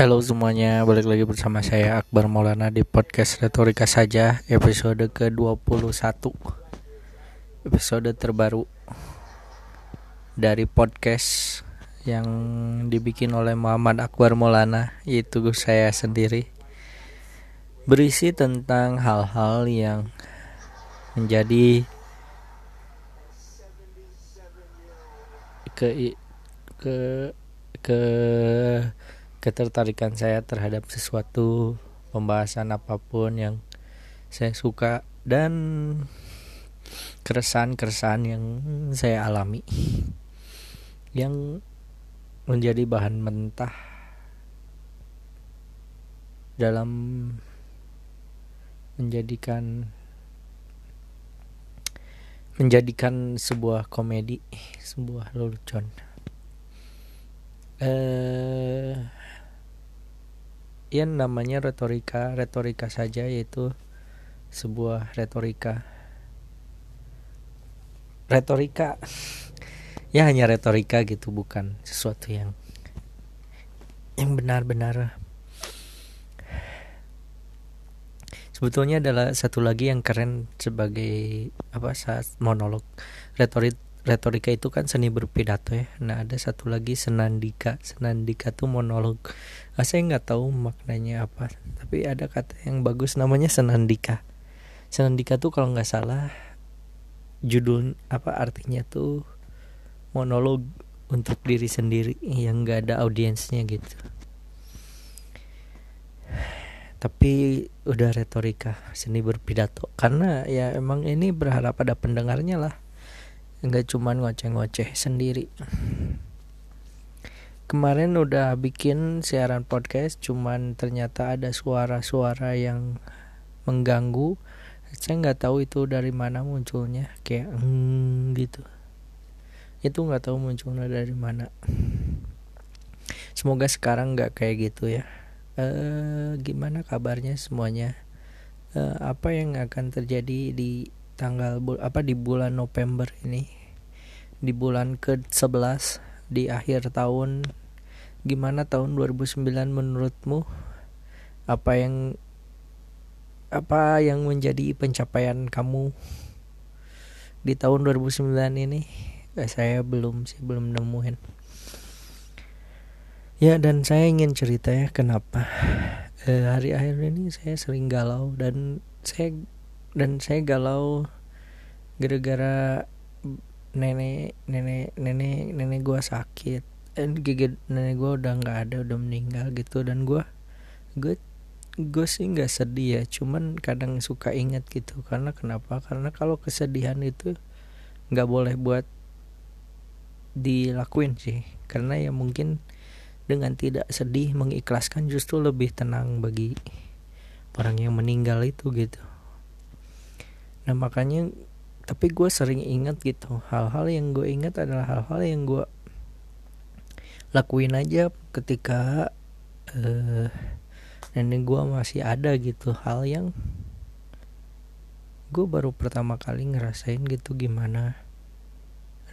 Halo semuanya, balik lagi bersama saya Akbar Maulana di podcast Retorika Saja episode ke-21. Episode terbaru dari podcast yang dibikin oleh Muhammad Akbar Maulana Yaitu saya sendiri. Berisi tentang hal-hal yang menjadi ke ke ke ketertarikan saya terhadap sesuatu pembahasan apa pun yang saya suka dan keresahan-keresahan yang saya alami yang menjadi bahan mentah dalam menjadikan menjadikan sebuah komedi sebuah lelucon. Eh ya namanya retorika retorika saja yaitu sebuah retorika. Retorika? Ya hanya retorika gitu bukan sesuatu yang yang benar-benar. Sebetulnya adalah satu lagi yang keren sebagai apa saat monolog. Retorik retorika itu kan seni berpidato ya. Nah ada satu lagi senandika. Senandika tuh monolog. Nah, saya nggak tahu maknanya apa tapi ada kata yang bagus namanya senandika. Senandika tuh kalau nggak salah judul apa artinya tuh monolog untuk diri sendiri yang nggak ada audiensnya gitu. Tapi udah retorika seni berpidato. Karena ya emang ini berharap ada pendengarnya lah nggak cuman ngoceh-ngoceh sendiri. Kemarin udah bikin siaran podcast cuman ternyata ada suara-suara yang mengganggu. Saya nggak tahu itu dari mana munculnya kayak mm, gitu. Itu nggak tahu munculnya dari mana. Semoga sekarang nggak kayak gitu ya. Eh gimana kabarnya semuanya? Eh, apa yang akan terjadi di tanggal apa di bulan November ini. Di bulan ke-11 di akhir tahun. Gimana tahun 2009 menurutmu? Apa yang apa yang menjadi pencapaian kamu di tahun 2009 ini? Eh, saya belum sih belum nemuin. Ya dan saya ingin cerita ya kenapa. Eh, hari akhir ini saya sering galau dan saya dan saya galau gara-gara nenek nenek nenek nenek gue sakit. Eh, gigi nenek gue udah nggak ada udah meninggal gitu. Dan gue gue gue sih nggak sedih ya. Cuman kadang suka ingat gitu. Karena kenapa? Karena kalau kesedihan itu nggak boleh buat dilakuin sih. Karena ya mungkin dengan tidak sedih mengikhlaskan justru lebih tenang bagi orang yang meninggal itu gitu nah makanya tapi gue sering ingat gitu hal-hal yang gue ingat adalah hal-hal yang gue lakuin aja ketika uh, nenek gue masih ada gitu. Hal yang gue baru pertama kali ngerasain gitu gimana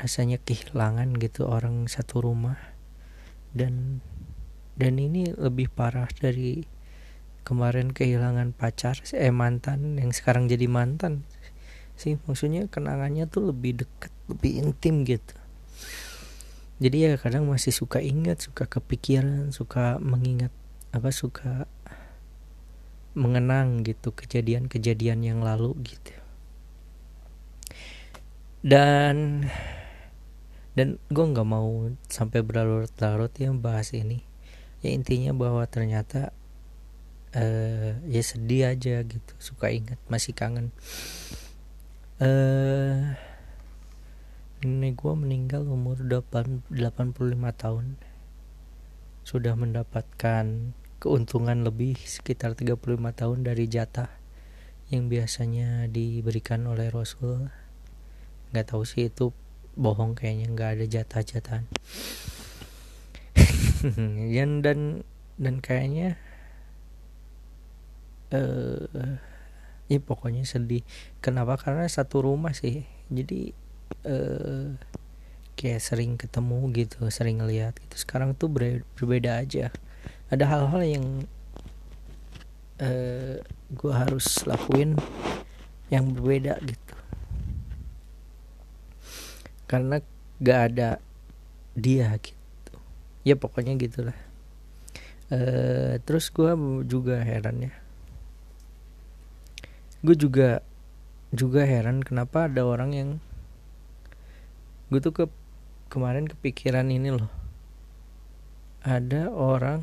rasanya kehilangan gitu orang satu rumah. Dan dan ini lebih parah dari kemarin kehilangan pacar eh mantan yang sekarang jadi mantan sih maksudnya kenangannya tuh lebih dekat lebih intim gitu. Jadi ya kadang masih suka ingat suka kepikiran suka mengingat apa suka mengenang gitu kejadian-kejadian yang lalu gitu. Dan dan gue nggak mau sampai berlarut-larut ya bahas ini. Ya intinya bahwa ternyata uh, ya sedih aja gitu suka ingat masih kangen eh nenek gue meninggal umur 8, 85 tahun. Sudah mendapatkan keuntungan lebih sekitar 35 tahun dari jatah yang biasanya diberikan oleh Rasul. Nggak tahu sih itu bohong kayaknya nggak ada jatah-jatahan. Dan dan dan kayaknya eh uh, ya pokoknya sedih. Kenapa? Karena satu rumah sih. Jadi eh, kayak sering ketemu gitu sering ngeliat gitu. Sekarang tuh ber berbeda aja. Ada hal-hal yang uh, gue harus lakuin yang berbeda gitu. Karena gak ada dia gitu. Ya pokoknya gitulah. Uh, terus gue juga heran ya gue juga juga heran kenapa ada orang yang gue tuh ke kemarin kepikiran ini loh. Ada orang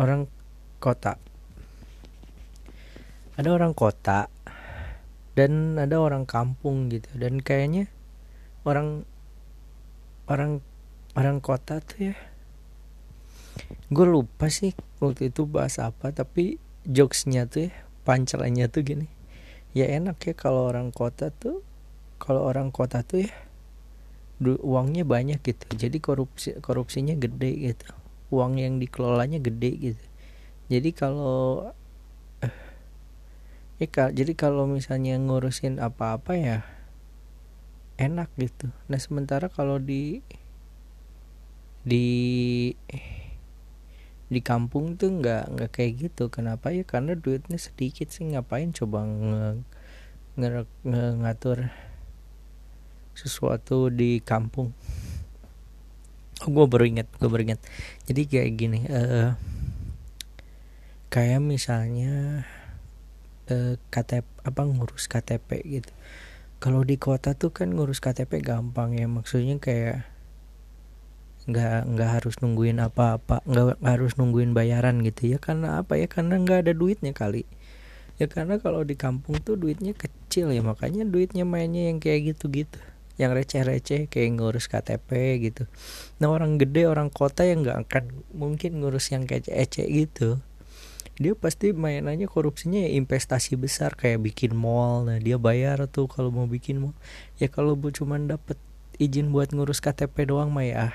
orang kota. Ada orang kota dan ada orang kampung gitu dan kayaknya orang orang orang kota tuh ya gue lupa sih waktu itu bahas apa tapi jokesnya tuh ya pancelannya tuh gini. Ya enak ya kalau orang kota tuh kalau orang kota tuh ya uangnya banyak gitu. Jadi korupsi korupsinya gede gitu. Uang yang dikelolanya gede gitu. Jadi kalau eh, ya kak jadi kalau misalnya ngurusin apa-apa ya enak gitu. Nah sementara kalau di di di kampung tuh nggak nggak kayak gitu. Kenapa ya? Karena duitnya sedikit sih. Ngapain coba nge, nge, nge ngatur sesuatu di kampung? Oh gue baru inget gue baru inget jadi kayak gini uh, kayak misalnya uh, eh, KTP apa ngurus KTP gitu. Kalau di kota tuh kan ngurus KTP gampang ya. Maksudnya kayak nggak nggak harus nungguin apa-apa nggak harus nungguin bayaran gitu ya. Karena apa ya? Karena nggak ada duitnya kali. Ya karena kalau di kampung tuh duitnya kecil ya. Makanya duitnya mainnya yang kayak gitu-gitu. Yang receh-receh kayak ngurus KTP gitu. Nah orang gede orang kota yang nggak akan mungkin ngurus yang kayak ece gitu. Dia pasti mainannya korupsinya ya investasi besar kayak bikin mall. Nah dia bayar tuh kalau mau bikin mall. Ya kalau bu cuman dapet izin buat ngurus KTP doang mah ya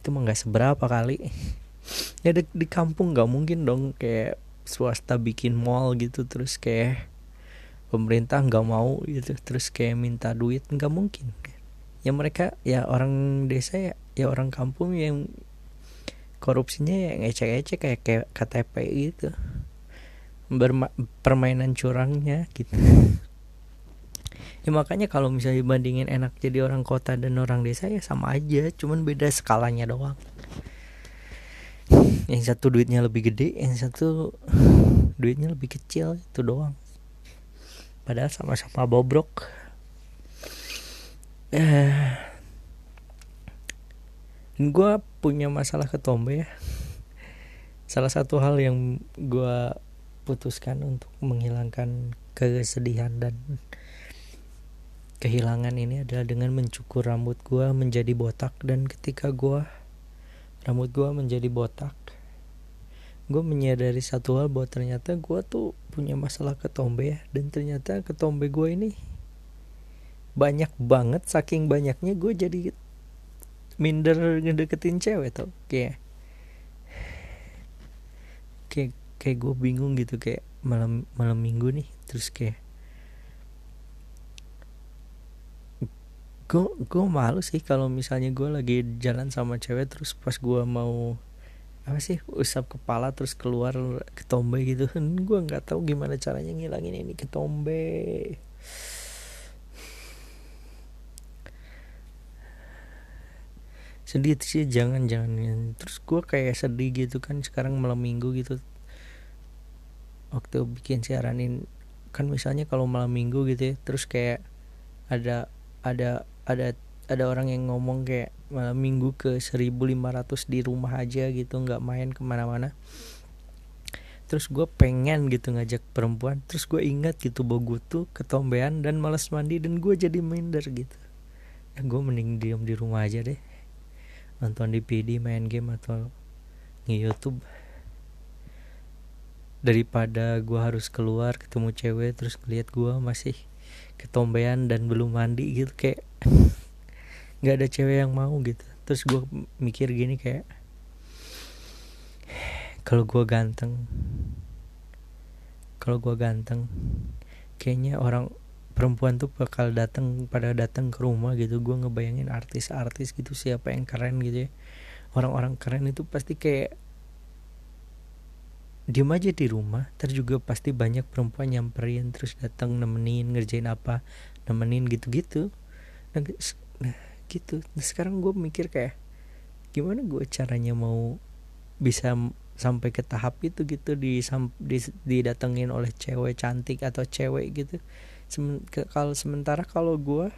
itu mah nggak seberapa kali. Ya di, di kampung nggak mungkin dong kayak swasta bikin mall gitu terus kayak pemerintah nggak mau gitu terus kayak minta duit nggak mungkin. Ya mereka ya orang desa ya ya orang kampung yang korupsinya yang ecek-ecek kayak kayak KTP gitu. Berma permainan curangnya gitu ya makanya kalau misalnya dibandingin enak jadi orang kota dan orang desa ya sama aja. Cuman beda skalanya doang. Yang satu duitnya lebih gede yang satu duitnya lebih kecil itu doang. Padahal sama-sama bobrok. Eh gue punya masalah ketombe ya. Salah satu hal yang gue putuskan untuk menghilangkan kesedihan dan kehilangan ini adalah dengan mencukur rambut gue menjadi botak dan ketika gue rambut gue menjadi botak gue menyadari satu hal bahwa ternyata gue tuh punya masalah ketombe ya. Dan ternyata ketombe gue ini banyak banget saking banyaknya gue jadi minder ngedeketin cewek tuh kayak kayak kayak gue bingung gitu kayak malam malam minggu nih. Terus kayak gue gue malu sih kalau misalnya gue lagi jalan sama cewek terus pas gue mau apa sih usap kepala terus keluar ketombe gitu. Gue nggak tahu gimana caranya ngilangin ini ketombe sedih sih jangan jangan. Terus gue kayak sedih gitu kan sekarang malam minggu gitu. Waktu bikin siaranin kan misalnya kalau malam minggu gitu ya terus kayak ada ada ada ada orang yang ngomong kayak malam minggu ke 1500 di rumah aja gitu nggak main ke mana-mana. Terus gue pengen gitu ngajak perempuan terus gue ingat gitu bahwa gue tuh ketombean dan malas mandi dan gue jadi minder gitu. Ya gue mending diam di rumah aja deh. Nonton di PD main game atau nge YouTube daripada gue harus keluar ketemu cewek terus ngeliat gue masih ketombean dan belum mandi gitu kayak nggak ada cewek yang mau gitu. Terus gue mikir gini kayak kalau gue ganteng kalau gue ganteng kayaknya orang perempuan tuh bakal datang pada datang ke rumah gitu. Gue ngebayangin artis-artis gitu siapa yang keren gitu ya. Orang-orang keren itu pasti kayak diem aja di rumah terus juga pasti banyak perempuan nyamperin terus datang nemenin ngerjain apa nemenin gitu-gitu. Nah, nah gitu. Nah, sekarang gue mikir kayak gimana gue caranya mau bisa sampai ke tahap itu gitu di, di didatengin oleh cewek cantik atau cewek gitu. Semen, ke, kalau sementara kalau gue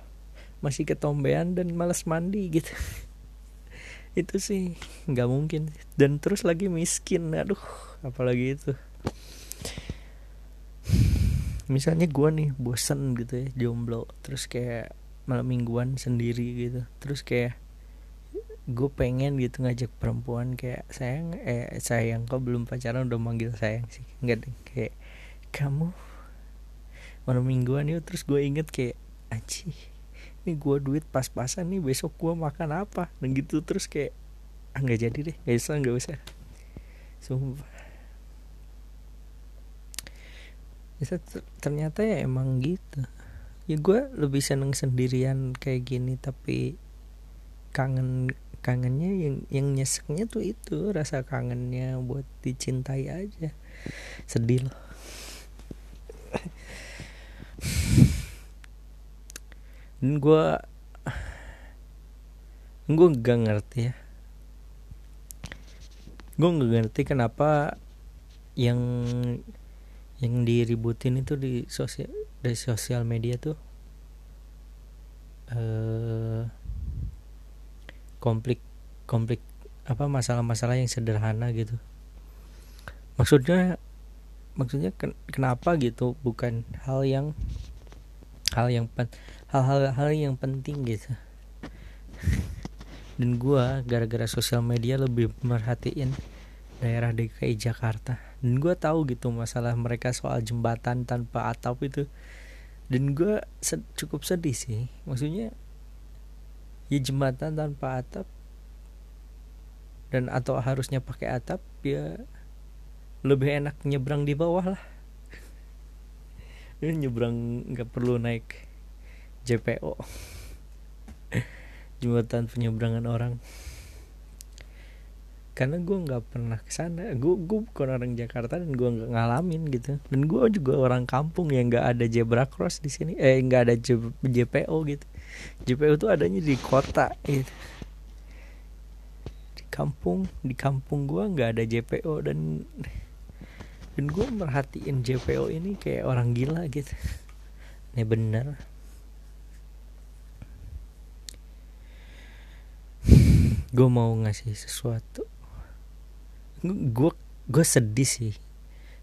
masih ketombean dan males mandi gitu. Itu sih nggak mungkin. Dan terus lagi miskin aduh apalagi itu. Misalnya gue nih bosen gitu ya jomblo. Terus kayak malam mingguan sendiri gitu. Terus kayak gue pengen gitu ngajak perempuan kayak sayang eh sayang kok belum pacaran udah manggil sayang sih. Nggak deh kayak kamu malam mingguan yuk. Terus gue inget kayak aci ini gue duit pas-pasan nih besok gue makan apa? Dan gitu terus kayak ah nggak jadi deh nggak usah nggak usah. Sumpah bisa ternyata ya emang gitu. Ya gue lebih seneng sendirian kayak gini tapi kangen kangennya yang yang nyeseknya tuh itu rasa kangennya buat dicintai aja. Sedih loh dan gue gue gak ngerti ya. Gue gak ngerti kenapa yang yang diributin itu di sosial di sosial media tuh eh konflik konflik apa masalah-masalah yang sederhana gitu. Maksudnya maksudnya ken kenapa gitu? Bukan hal yang hal yang pen hal-hal hal yang penting gitu. Dan gue gara-gara sosial media lebih merhatiin daerah DKI Jakarta dan gue tahu gitu masalah mereka soal jembatan tanpa atap itu. Dan gue sed cukup sedih sih. Maksudnya ya jembatan tanpa atap dan atau harusnya pakai atap ya lebih enak nyebrang di bawah lah. Ini nyebrang nggak perlu naik JPO jembatan penyeberangan orang karena gue nggak pernah ke sana gue gue bukan orang Jakarta dan gue nggak ngalamin gitu. Dan gue juga orang kampung yang nggak ada zebra cross di sini. Eh nggak ada JPO gitu. JPO tuh adanya di kota gitu. Di kampung di kampung gue nggak ada JPO dan dan gue merhatiin JPO ini kayak orang gila gitu. Ini bener. Gue mau ngasih sesuatu gue gue sedih sih.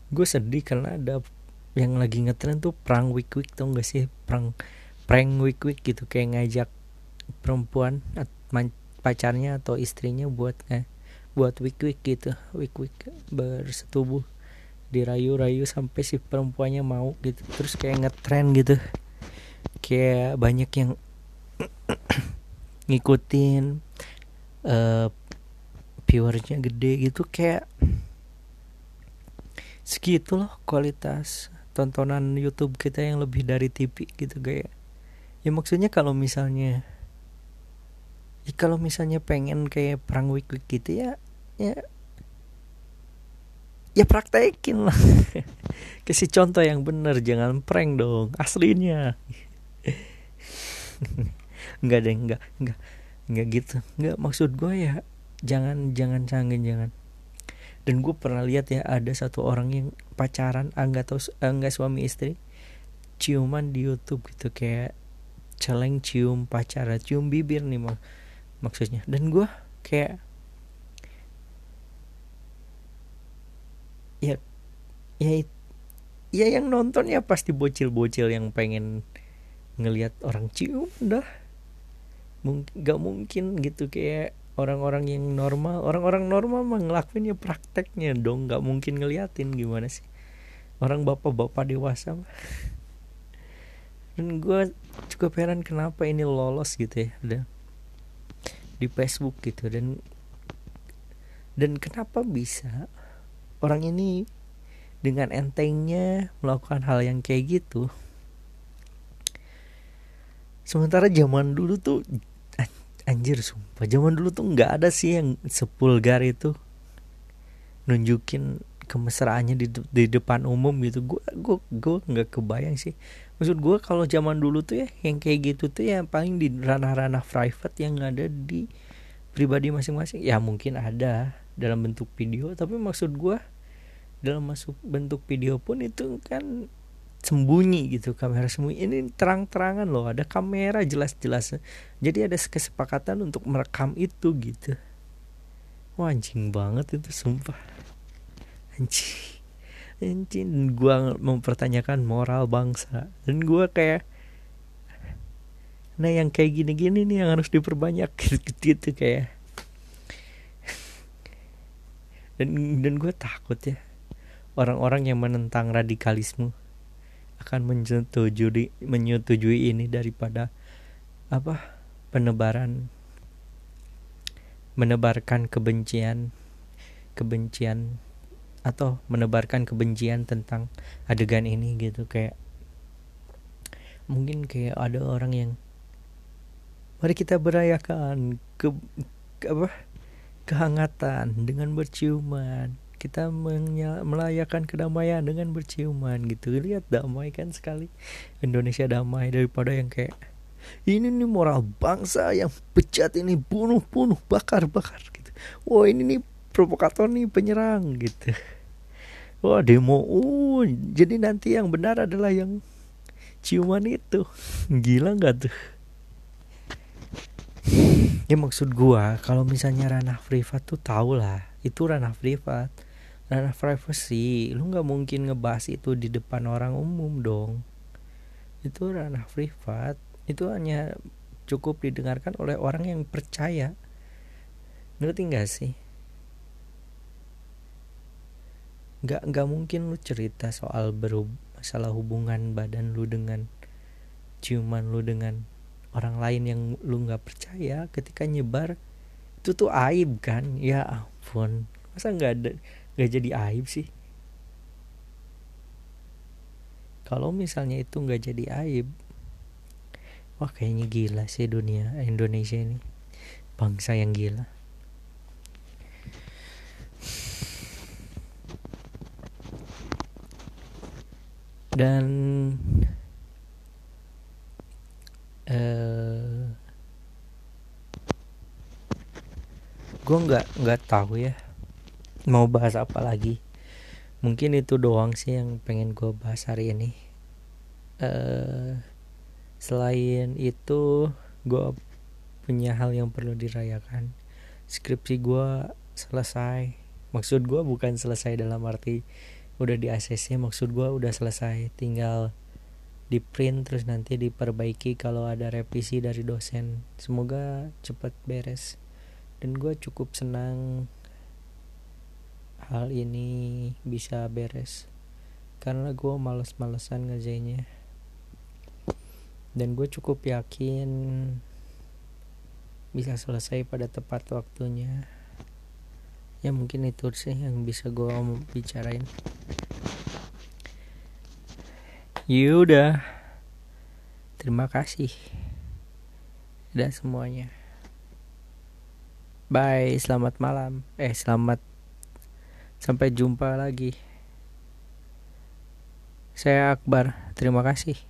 Gue sedih karena ada yang lagi ngetren tuh perang week week tau gak sih? Perang prank week week gitu. Kayak ngajak perempuan pacarnya atau istrinya buat eh, buat week week gitu. Week week bersetubuh. Dirayu-rayu sampai si perempuannya mau gitu. Terus kayak ngetren gitu. Kayak banyak yang ngikutin uh, viewersnya gede gitu kayak segitu loh kualitas tontonan YouTube kita yang lebih dari TV gitu kayak. Ya maksudnya kalau misalnya ya kalau misalnya pengen kayak perang week week gitu ya ya ya praktekin lah. Kasih contoh yang bener jangan prank dong aslinya. Nggak deh nggak nggak nggak gitu. Nggak maksud gue ya jangan jangan canggih jangan. Dan gue pernah lihat ya ada satu orang yang pacaran enggak tahu enggak suami istri ciuman di YouTube gitu kayak celeng cium pacaran cium bibir nih mak maksudnya. Dan gue kayak ya ya ya yang nonton ya pasti bocil-bocil yang pengen ngelihat orang cium dah. Mungkin gak mungkin gitu kayak orang-orang yang normal orang-orang normal mah ngelakuin ya prakteknya dong nggak mungkin ngeliatin gimana sih. Orang bapak-bapak dewasa mah. Dan gue juga heran kenapa ini lolos gitu ya dan di Facebook gitu dan dan kenapa bisa orang ini dengan entengnya melakukan hal yang kayak gitu. Sementara zaman dulu tuh anjir sumpah. Zaman dulu tuh nggak ada sih yang sepulgar itu. Nunjukin kemesraannya di di depan umum gitu. Gue gue gue nggak kebayang sih. Maksud gue kalau zaman dulu tuh ya yang kayak gitu tuh ya paling di ranah-ranah private yang ada di pribadi masing-masing. Ya mungkin ada dalam bentuk video tapi maksud gue dalam masuk bentuk video pun itu kan sembunyi gitu kamera sembunyi. Ini terang-terangan loh ada kamera jelas-jelas jadi ada kesepakatan untuk merekam itu gitu. Anjing banget itu sumpah. Anjing. Anjing gua mempertanyakan moral bangsa. Dan gua kayak nah yang kayak gini-gini nih yang harus diperbanyak. Gitu, gitu kayak. Dan dan gue takut ya orang-orang yang menentang radikalisme akan menyetujui menyetujui ini daripada apa penebaran menebarkan kebencian kebencian atau menebarkan kebencian tentang adegan ini gitu kayak mungkin kayak ada orang yang mari kita berayakan ke, ke apa kehangatan dengan berciuman kita melayakan kedamaian dengan berciuman gitu. Lihat damai kan sekali. Indonesia damai daripada yang kayak ini nih moral bangsa yang pecat ini bunuh bunuh bakar bakar gitu. Wah ini nih provokator nih penyerang gitu. Wah demo uh jadi nanti yang benar adalah yang ciuman itu. Gila nggak tuh? Ya maksud gua kalau misalnya ranah privat tuh tau lah itu ranah privat ranah privacy lu nggak mungkin ngebahas itu di depan orang umum dong. Itu ranah privat. Itu hanya cukup didengarkan oleh orang yang percaya. Ngerti nggak sih? Nggak nggak mungkin lu cerita soal berhub masalah hubungan badan lu dengan ciuman lu dengan orang lain yang lu nggak percaya ketika nyebar itu tuh aib kan? Ya ampun masa nggak ada gak jadi aib sih. Kalau misalnya itu nggak jadi aib wah kayaknya gila sih dunia Indonesia ini. Bangsa yang gila. Dan uh, gue nggak nggak tahu ya mau bahas apa lagi? Mungkin itu doang sih yang pengen gue bahas hari ini. Uh, selain itu gue punya hal yang perlu dirayakan. Skripsi gue selesai. Maksud gue bukan selesai dalam arti udah di ACC maksud gue udah selesai. Tinggal di print terus nanti diperbaiki kalau ada revisi dari dosen. Semoga cepat beres. Dan gue cukup senang hal ini bisa beres. Karena gue males-malesan ngerjainnya. Dan gue cukup yakin bisa selesai pada tepat waktunya. Ya mungkin itu sih yang bisa gue bicarain. Yaudah terima kasih. Dan semuanya. Bye selamat malam. Eh selamat Sampai jumpa lagi. Saya Akbar. Terima kasih.